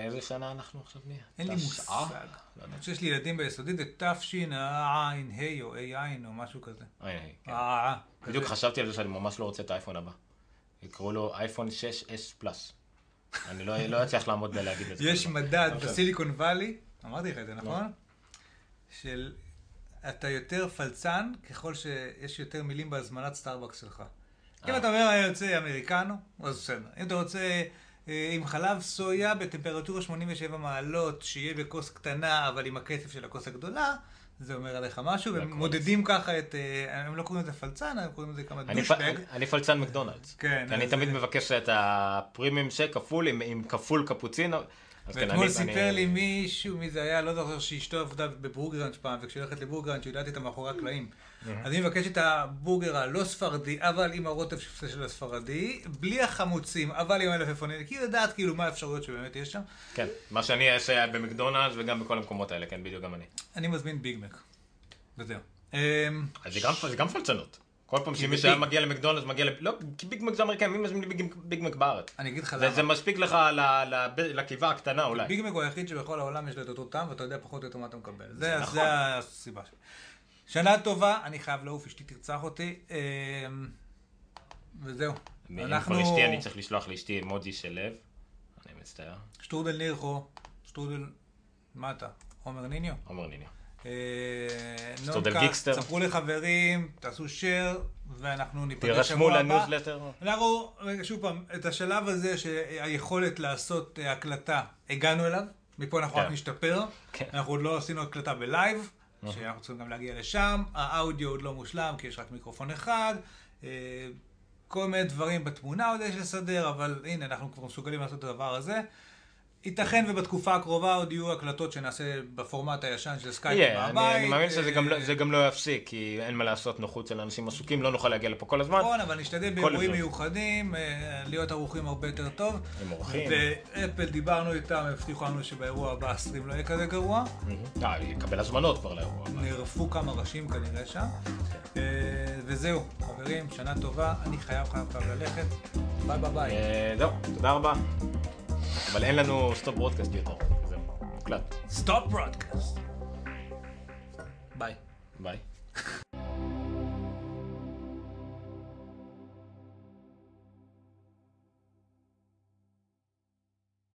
איזה שנה אנחנו עכשיו נהיה? אין לי? מושג. לא. אני חושב שיש לי ילדים ביסודית, זה תשע"ה או ע"ע או משהו כזה. כן. בדיוק. חשבתי על זה שאני ממש לא רוצה את האייפון הבא. יקראו לו אייפון 6S פלאס. אני לא לא אצליח לעמוד בלהגיד את זה. יש. מדד. בסיליקון וואלי, אמרתי לך את זה, נכון? של אתה יותר פלצן ככל שיש יותר מילים בהזמנת סטארבקס שלך. אם אה. אתה אומר אני רוצה אמריקנו, אז בסדר. אם אתה רוצה אה, עם חלב סויה בטמפרטורה 87 מעלות, שיהיה בכוס קטנה, אבל עם הקצב של הכוס הגדולה, זה אומר עליך משהו, והם. מודדים ככה את, אה, הם לא קוראים לזה פלצן, הם קוראים לזה כמה דושבג. אני- פלצן מקדונלדס. כן, אני תמיד מבקש את הפרימיום שק כפול עם כפול קפוצ'ינו. ואתמול סיפר לי מישהו, מי זה היה, לא זוכר שאשתו עבדה בבורגראנץ' פעם, וכשהיא הולכת לבורגראנץ' היא יודעת איתה מאחורי הקלעים. אז אני מבקש את הבורגר הלא ספרדי, אבל עם הרוטב של הספרדי, בלי החמוצים, אבל עם המלפפונים, כי היא יודעת כאילו מה האפשרויות שבאמת יש שם. כן, מה שאני אעשה היה במקדונלדס וגם בכל המקומות האלה, כן, בדיוק גם אני. אני מזמין ביג מק. וזהו. אז זה גם פלצנות. כל פעם שמי שהיה. מגיע למקדונלדס מגיע ל... לא, כי ביג מק זה אמריקאי, מי מזמין לי ביג- מק בארץ? אני אגיד לך למה. זה מספיק לך לקיבה הקטנה אולי. ביג מק הוא היחיד שבכל העולם יש לו את אותו טעם, ואתה יודע פחות או יותר מה אתה מקבל. זה, נכון. זה הסיבה שלי. שנה טובה, אני חייב לעוף, אשתי תרצח אותי. אמ, וזהו. אם כבר אשתי, אני צריך לשלוח לאשתי אמוג'י של לב. אני מצטער. שטרודל נירחו, שטרודל מה אתה? עומר ניניו? עומר ניניו. אה, נונקאסט. ספרו לחברים, תעשו share, ואנחנו ניפגש תירשמו שבוע הבא. לניוזלטר. אנחנו, שוב פעם, את השלב הזה שהיכולת לעשות אה, הקלטה, הגענו אליו, מפה אנחנו כן. רק נשתפר. כן. אנחנו עוד לא עשינו הקלטה בלייב, שאנחנו צריכים גם להגיע לשם. האודיו עוד לא מושלם, כי יש רק מיקרופון אחד. אה, כל מיני דברים בתמונה עוד יש לסדר, אבל הנה, אנחנו כבר מסוגלים לעשות את הדבר הזה. ייתכן ובתקופה הקרובה עוד יהיו הקלטות שנעשה בפורמט הישן של סקייפ אני- מהבית. אני מאמין שזה גם לא- אה, גם לא יפסיק, כי אין מה לעשות נוחות של אנשים עסוקים, לא נוכל להגיע לפה כל הזמן. נכון, אבל נשתדל באירועים. מיוחדים, אה, להיות ערוכים הרבה יותר טוב. עם אורחים. ואפל דיברנו איתם, הם הבטיחו לנו שבאירוע הבא ה stream לא יהיה כזה גרוע. אה, נקבל הזמנות כבר לאירוע. הבא. נערפו כמה ראשים כנראה שם. אה, וזהו, חברים, שנה טובה, אני חייב חייב ללכת. ביי ביי ביי. זהו, תודה רבה. אבל אין לנו stop broadcast יותר. זהו, מוקלט. stop broadcast. ביי. ביי.